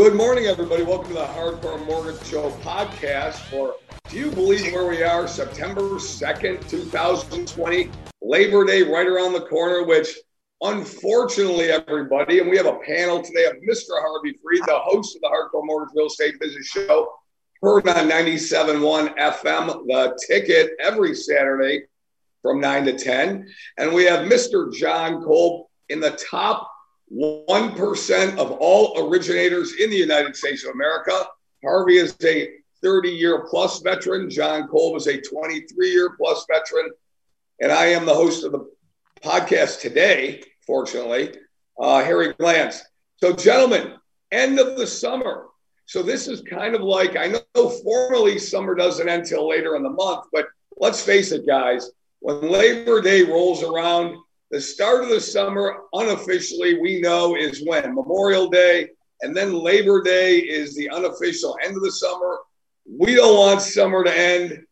Good morning, everybody. Welcome to the Hardcore Mortgage Show podcast for Do you believe where we are? September 2nd, 2020, Labor Day right around the corner, which unfortunately, everybody, and we have a panel today of Mr. Harvey Freed, the host of the Hardcore Mortgage Real Estate Business Show, heard on 97.1 FM, the ticket every Saturday from 9 to 10. And we have Mr. John Kolb in the top 1% of all originators in the United States of America. Harvey is a 30 year plus veteran. John Cole is a 23 year plus veteran. And I am the host of the podcast today, fortunately, uh, Harry Glantz. So, gentlemen, end of the summer. So, this is kind of like I know formally summer doesn't end till later in the month, but let's face it, guys, when Labor Day rolls around, the start of the summer, unofficially, we know is when Memorial Day, and then Labor Day is the unofficial end of the summer. We don't want summer to end.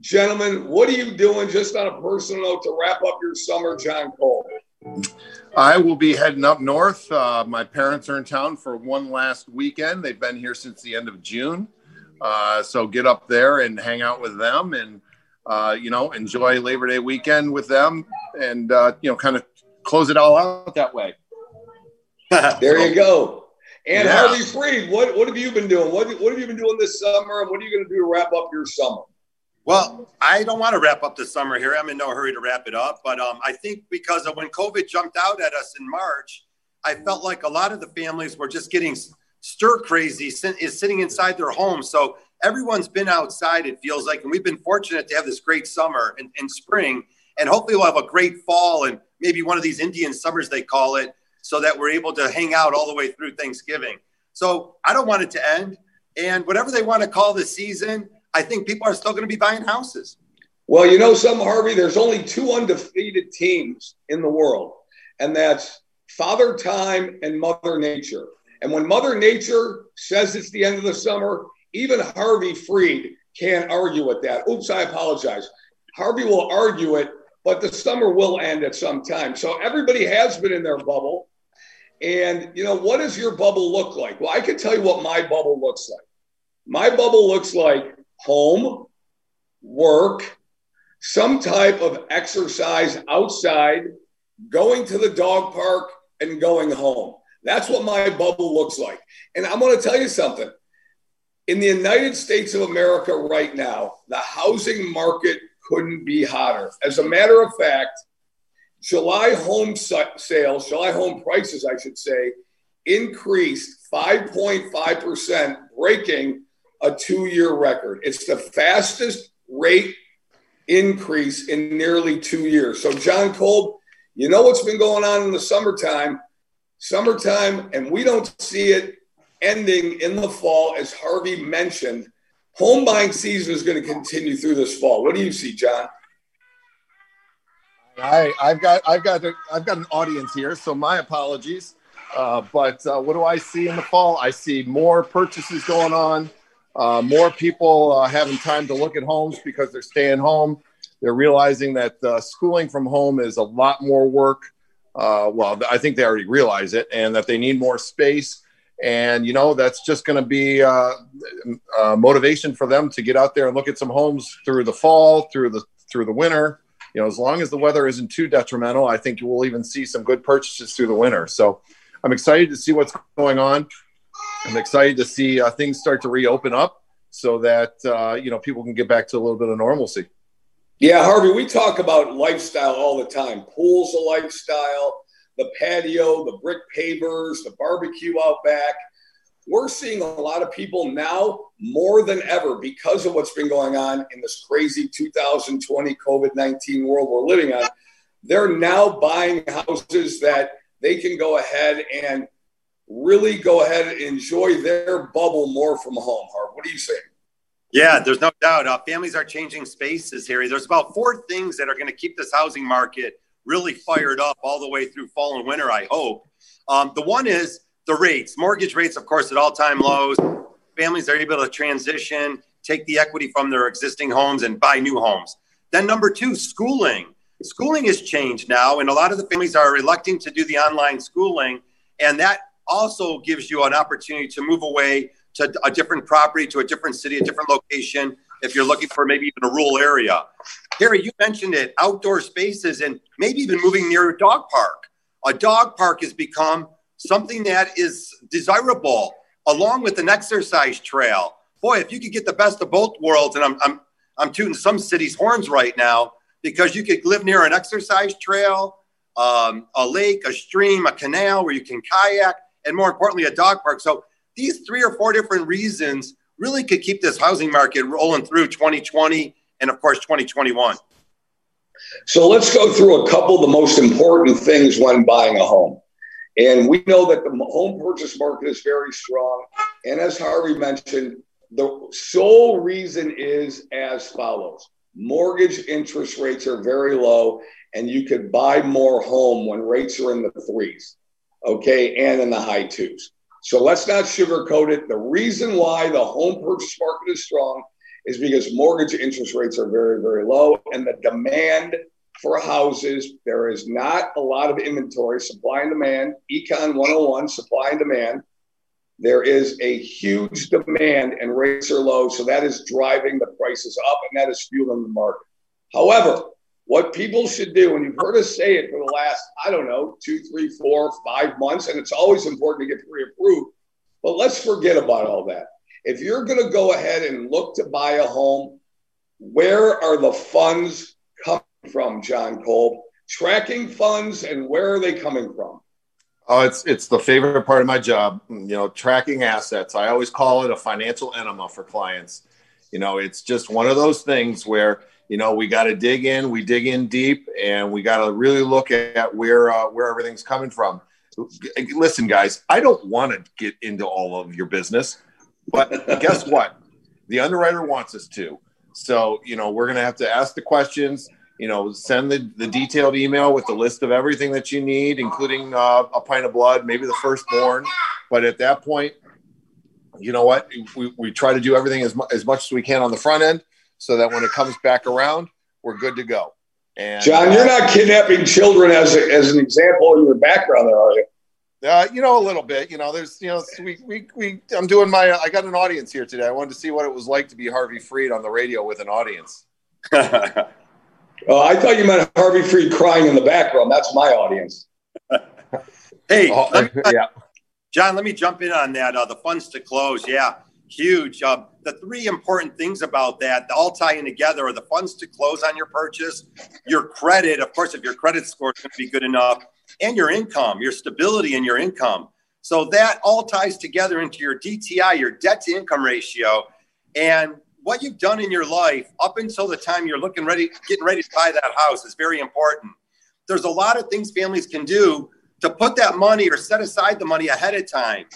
Gentlemen, what are you doing just on a personal note to wrap up your summer, John Cole? I will be heading up north. Uh, my parents are in town for one last weekend. They've been here since the end of June. Uh, so get up there and hang out with them and uh, you know, enjoy Labor Day weekend with them and, uh, you know, kind of close it all out that way. there you go. And yeah. Harvey Freed, what, what have you been doing? What, what have you been doing this summer? And what are you going to do to wrap up your summer? Well, I don't want to wrap up the summer here. I'm in no hurry to wrap it up. But um, I think because of when COVID jumped out at us in March, I felt like a lot of the families were just getting stir crazy, is sitting inside their homes. So everyone's been outside, it feels like, and we've been fortunate to have this great summer and, and spring. And hopefully, we'll have a great fall and maybe one of these Indian summers, they call it, so that we're able to hang out all the way through Thanksgiving. So I don't want it to end. And whatever they want to call the season, I think people are still going to be buying houses. Well, you know, some Harvey, there's only two undefeated teams in the world, and that's Father Time and Mother Nature. And when Mother Nature says it's the end of the summer, even Harvey Freed can't argue with that. Oops, I apologize. Harvey will argue it, but the summer will end at some time. So everybody has been in their bubble. And, you know, what does your bubble look like? Well, I can tell you what my bubble looks like. My bubble looks like home, work, some type of exercise outside, going to the dog park, and going home. That's what my bubble looks like. And I'm going to tell you something in the United States of America right now, the housing market couldn't be hotter. As a matter of fact, July home sales, July home prices, I should say, increased 5.5%, breaking a two year record. It's the fastest rate increase in nearly two years. So, John Kolb, you know what's been going on in the summertime? Summertime, and we don't see it ending in the fall, as Harvey mentioned. Home buying season is going to continue through this fall. What do you see, John? I, I've got I've got a, I've got an audience here, so my apologies. Uh, but uh, what do I see in the fall? I see more purchases going on, uh, more people uh, having time to look at homes because they're staying home. They're realizing that uh, schooling from home is a lot more work. Uh, well, I think they already realize it, and that they need more space and you know that's just going to be uh, uh, motivation for them to get out there and look at some homes through the fall through the through the winter. You know as long as the weather isn't too detrimental i think we'll even see some good purchases through the winter. So i'm excited to see what's going on. I'm excited to see uh, things start to reopen up so that uh, you know people can get back to a little bit of normalcy. Yeah harvey we talk about lifestyle all the time. Pools a lifestyle the patio, the brick pavers, the barbecue out back. We're seeing a lot of people now more than ever because of what's been going on in this crazy 2020 COVID 19 world we're living on. They're now buying houses that they can go ahead and really go ahead and enjoy their bubble more from home. Harv, what do you say? Yeah, there's no doubt. Uh, families are changing spaces, Harry. There's about four things that are going to keep this housing market really fired up all the way through fall and winter, I hope. Um, the one is the rates, mortgage rates, of course, at all time lows. Families are able to transition, take the equity from their existing homes and buy new homes. Then, number two, schooling. Schooling has changed now, and a lot of the families are electing to do the online schooling, and that also gives you an opportunity to move away to a different property, to a different city, a different location, if you're looking for maybe even a rural area. Harry, you mentioned it outdoor spaces and maybe even moving near a dog park. A dog park has become something that is desirable along with an exercise trail. Boy, if you could get the best of both worlds, and I'm, I'm, I'm tooting some cities' horns right now because you could live near an exercise trail, um, a lake, a stream, a canal where you can kayak, and more importantly, a dog park. So these three or four different reasons really could keep this housing market rolling through 2020 and, of course, 2021. So let's go through a couple of the most important things when buying a home. And we know that the home purchase market is very strong. And as Harvey mentioned, the sole reason is as follows mortgage interest rates are very low, and you could buy more home when rates are in the threes, okay, and in the high twos. So let's not sugarcoat it. The reason why the home purchase market is strong is because mortgage interest rates are very, very low, and the demand for houses, there is not a lot of inventory, supply and demand. Econ 101, supply and demand. There is a huge demand and rates are low. So that is driving the prices up and that is fueling the market. However, what people should do, and you've heard us say it for the last, I don't know, two, three, four, five months, and it's always important to get pre approved, but let's forget about all that. If you're going to go ahead and look to buy a home, where are the funds coming from, John Kolb? Tracking funds and where are they coming from? Oh, it's it's the favorite part of my job. You know, tracking assets. I always call it a financial enema for clients. You know, it's just one of those things where you know we got to dig in, we dig in deep, and we got to really look at where uh, where everything's coming from. Listen, guys, I don't want to get into all of your business, but guess what? The underwriter wants us to. So, you know, we're going to have to ask the questions you know, send the, the detailed email with the list of everything that you need, including uh, a pint of blood, maybe the firstborn. But at that point, you know what? We, we try to do everything as, mu- as much as we can on the front end so that when it comes back around, we're good to go. And, John, you're uh, not kidnapping children as, a, as an example in your background there, are you? Uh, you know, a little bit. You know, there's, you know, we, we, we, I'm doing my, I got an audience here today. I wanted to see what it was like to be Harvey Freed on the radio with an audience. Oh, I thought you meant Harvey Freed crying in the background. That's my audience. hey, oh, let me, yeah. John, let me jump in on that. Uh, the funds to close, yeah, huge. Uh, the three important things about that, all tying together, are the funds to close on your purchase, your credit, of course, if your credit score is going to be good enough, and your income, your stability in your income. So that all ties together into your DTI, your debt to income ratio. And what you've done in your life up until the time you're looking ready, getting ready to buy that house is very important. There's a lot of things families can do to put that money or set aside the money ahead of time.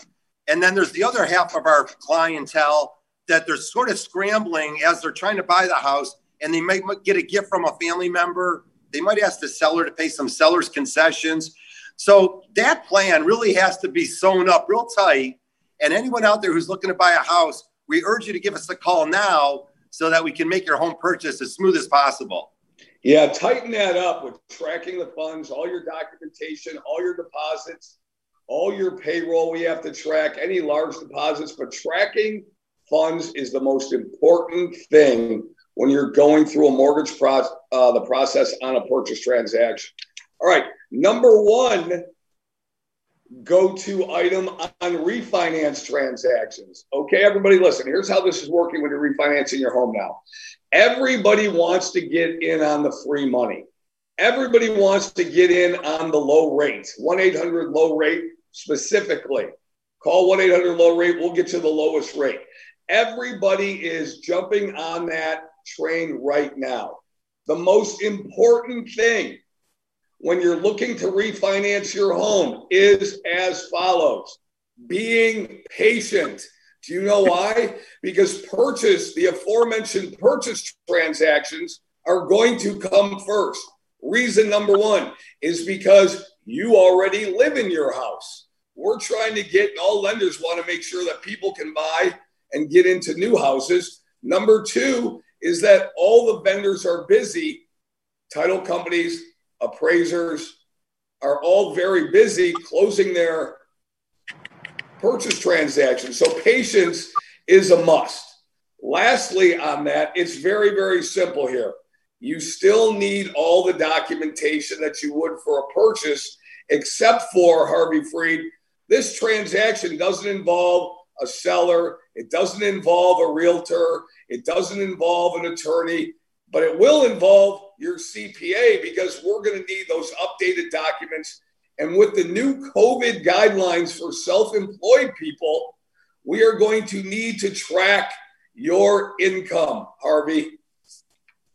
And then there's the other half of our clientele that they're sort of scrambling as they're trying to buy the house and they might get a gift from a family member. They might ask the seller to pay some seller's concessions. So that plan really has to be sewn up real tight. And anyone out there who's looking to buy a house, we urge you to give us a call now so that we can make your home purchase as smooth as possible. Yeah, tighten that up with tracking the funds, all your documentation, all your deposits, all your payroll. We have to track any large deposits, but tracking funds is the most important thing when you're going through a mortgage pro- uh, the process on a purchase transaction. All right, number one go to item on refinance transactions. Okay, everybody, listen, here's how this is working when you're refinancing your home now. Everybody wants to get in on the free money. Everybody wants to get in on the low rate, 1 800 low rate specifically. Call 1 800 low rate, we'll get you the lowest rate. Everybody is jumping on that train right now. The most important thing when you're looking to refinance your home is as follows being patient. Do you know why? Because purchase, the aforementioned purchase transactions are going to come first. Reason number one is because you already live in your house. We're trying to get, all lenders want to make sure that people can buy and get into new houses. Number two is that all the vendors are busy, title companies, appraisers are all very busy closing their purchase transactions. So patience is a must. Lastly, on that, it's very, very simple here. You still need all the documentation that you would for a purchase, except for Harvey Freed. This transaction doesn't involve a seller, it doesn't involve a realtor, it doesn't involve an attorney, but it will involve your CPA because we're going to need those updated documents. And with the new COVID guidelines for self employed people, we are going to need to track your income, Harvey.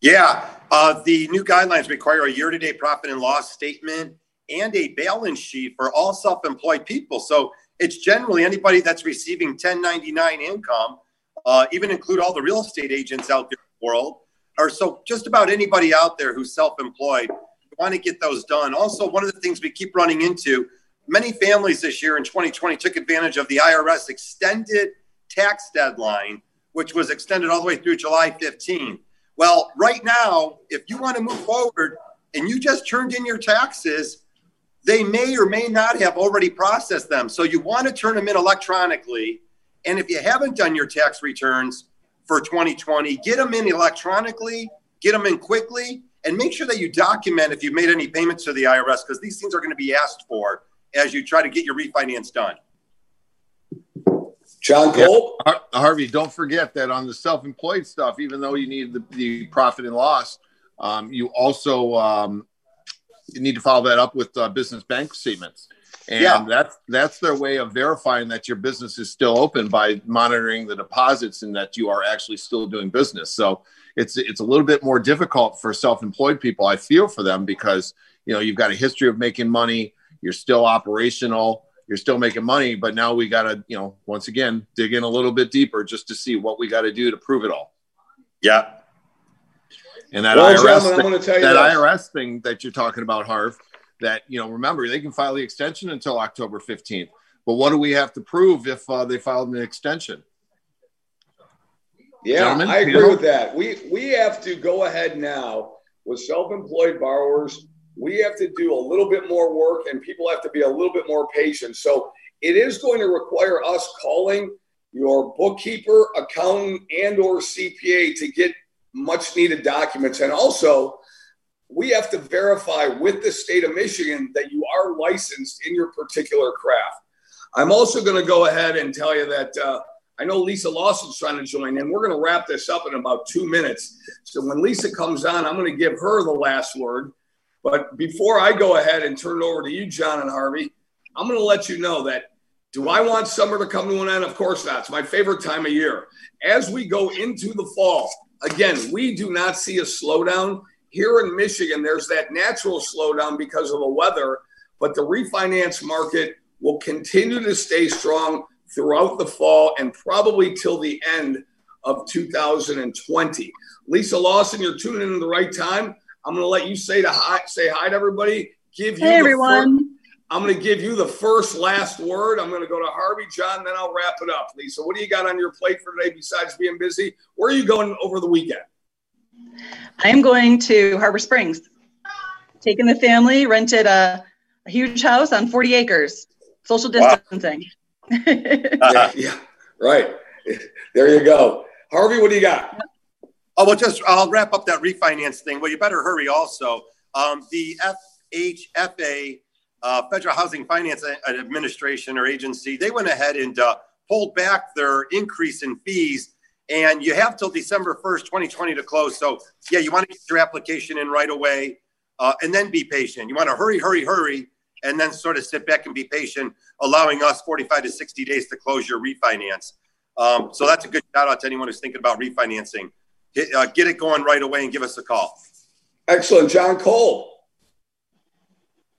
Yeah, uh, the new guidelines require a year to date profit and loss statement and a balance sheet for all self employed people. So it's generally anybody that's receiving 1099 income, uh, even include all the real estate agents out there in the world, or so just about anybody out there who's self employed. Want to get those done. Also, one of the things we keep running into many families this year in 2020 took advantage of the IRS extended tax deadline, which was extended all the way through July 15. Well, right now, if you want to move forward and you just turned in your taxes, they may or may not have already processed them. So you want to turn them in electronically. And if you haven't done your tax returns for 2020, get them in electronically, get them in quickly, and make sure that you document if you've made any payments to the IRS because these things are going to be asked for as you try to get your refinance done. John Cole? Yeah. Harvey, don't forget that on the self employed stuff, even though you need the, the profit and loss, um, you also um, you need to follow that up with uh, business bank statements. And yeah. that's that's their way of verifying that your business is still open by monitoring the deposits and that you are actually still doing business. So it's it's a little bit more difficult for self-employed people. I feel for them because you know you've got a history of making money, you're still operational, you're still making money, but now we got to you know once again dig in a little bit deeper just to see what we got to do to prove it all. Yeah, and that well, IRS, thing, that IRS thing that you're talking about, Harv, that you know, remember they can file the extension until October 15th. But what do we have to prove if uh, they filed an extension? Yeah, Gentlemen, I agree you know? with that. We we have to go ahead now with self-employed borrowers. We have to do a little bit more work, and people have to be a little bit more patient. So it is going to require us calling your bookkeeper, accountant, and or CPA to get much needed documents. And also, we have to verify with the state of Michigan that you are licensed in your particular craft. I'm also going to go ahead and tell you that uh, I know Lisa Lawson's trying to join in. We're going to wrap this up in about two minutes. So when Lisa comes on, I'm going to give her the last word. But before I go ahead and turn it over to you, John and Harvey, I'm going to let you know that do I want summer to come to an end? Of course not. It's my favorite time of year. As we go into the fall, again, we do not see a slowdown. Here in Michigan, there's that natural slowdown because of the weather, but the refinance market will continue to stay strong throughout the fall and probably till the end of 2020. Lisa Lawson, you're tuning in at the right time. I'm going to let you say to hi, say hi to everybody. Give you hey everyone. First, I'm going to give you the first last word. I'm going to go to Harvey, John, then I'll wrap it up. Lisa, what do you got on your plate for today besides being busy? Where are you going over the weekend? I am going to Harbor Springs. Taking the family, rented a, a huge house on 40 acres. Social distancing. Wow. yeah, yeah, right. There you go. Harvey, what do you got? Oh, well, just I'll wrap up that refinance thing. Well, you better hurry also. Um, the FHFA uh, Federal Housing Finance Administration or agency, they went ahead and uh, pulled back their increase in fees. And you have till December 1st, 2020 to close. So, yeah, you want to get your application in right away uh, and then be patient. You want to hurry, hurry, hurry, and then sort of sit back and be patient, allowing us 45 to 60 days to close your refinance. Um, so, that's a good shout out to anyone who's thinking about refinancing. Get, uh, get it going right away and give us a call. Excellent. John Cole.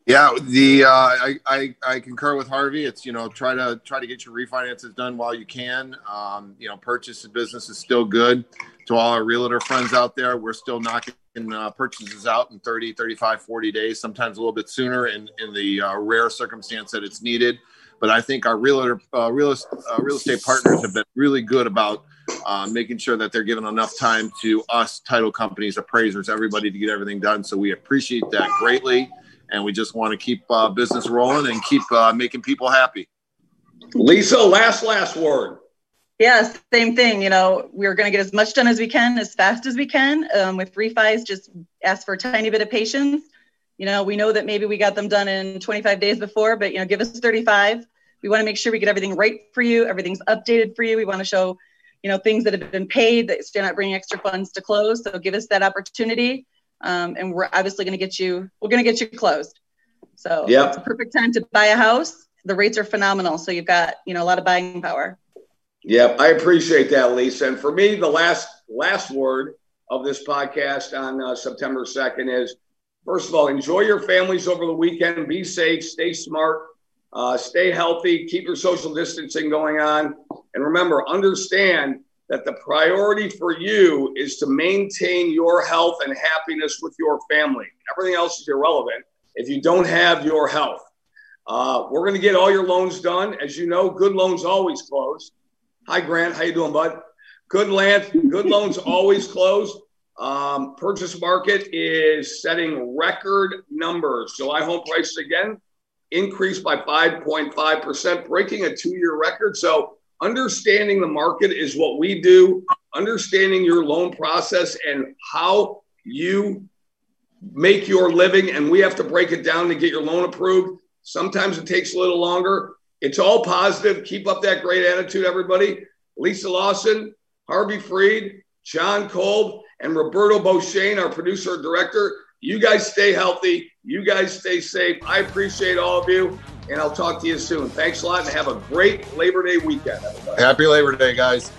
Yeah, the uh, I, I, I concur with Harvey. It's you know try to try to get your refinances done while you can. Um, you know, purchase of business is still good. To all our realtor friends out there, we're still knocking uh, purchases out in 30, 35, 40 days, sometimes a little bit sooner in in the uh, rare circumstance that it's needed. But I think our realtor uh, real uh, real estate partners have been really good about uh, making sure that they're giving enough time to us title companies, appraisers, everybody to get everything done. So we appreciate that greatly and we just want to keep uh, business rolling and keep uh, making people happy. Lisa, last last word. Yes, same thing. You know, we're going to get as much done as we can, as fast as we can. Um, with refis, just ask for a tiny bit of patience. You know, we know that maybe we got them done in 25 days before, but you know, give us 35. We want to make sure we get everything right for you. Everything's updated for you. We want to show, you know, things that have been paid that still not bringing extra funds to close. So give us that opportunity, um, and we're obviously going to get you. We're going to get you closed. So yeah, it's a perfect time to buy a house. The rates are phenomenal, so you've got you know a lot of buying power. yeah I appreciate that, Lisa. And for me, the last last word of this podcast on uh, September second is: first of all, enjoy your families over the weekend. Be safe, stay smart, uh, stay healthy, keep your social distancing going on, and remember, understand that the priority for you is to maintain your health and happiness with your family. Everything else is irrelevant if you don't have your health. Uh, we're going to get all your loans done. As you know, good loans always close. Hi, Grant. How you doing, bud? Good land, good loans always close. Um, purchase market is setting record numbers. July home prices again increased by 5.5%, breaking a two-year record. So understanding the market is what we do. Understanding your loan process and how you make your living, and we have to break it down to get your loan approved. Sometimes it takes a little longer. It's all positive. Keep up that great attitude, everybody. Lisa Lawson, Harvey Freed, John Kolb, and Roberto Beauchene, our producer and director. You guys stay healthy. You guys stay safe. I appreciate all of you, and I'll talk to you soon. Thanks a lot, and have a great Labor Day weekend, everybody. Happy Labor Day, guys.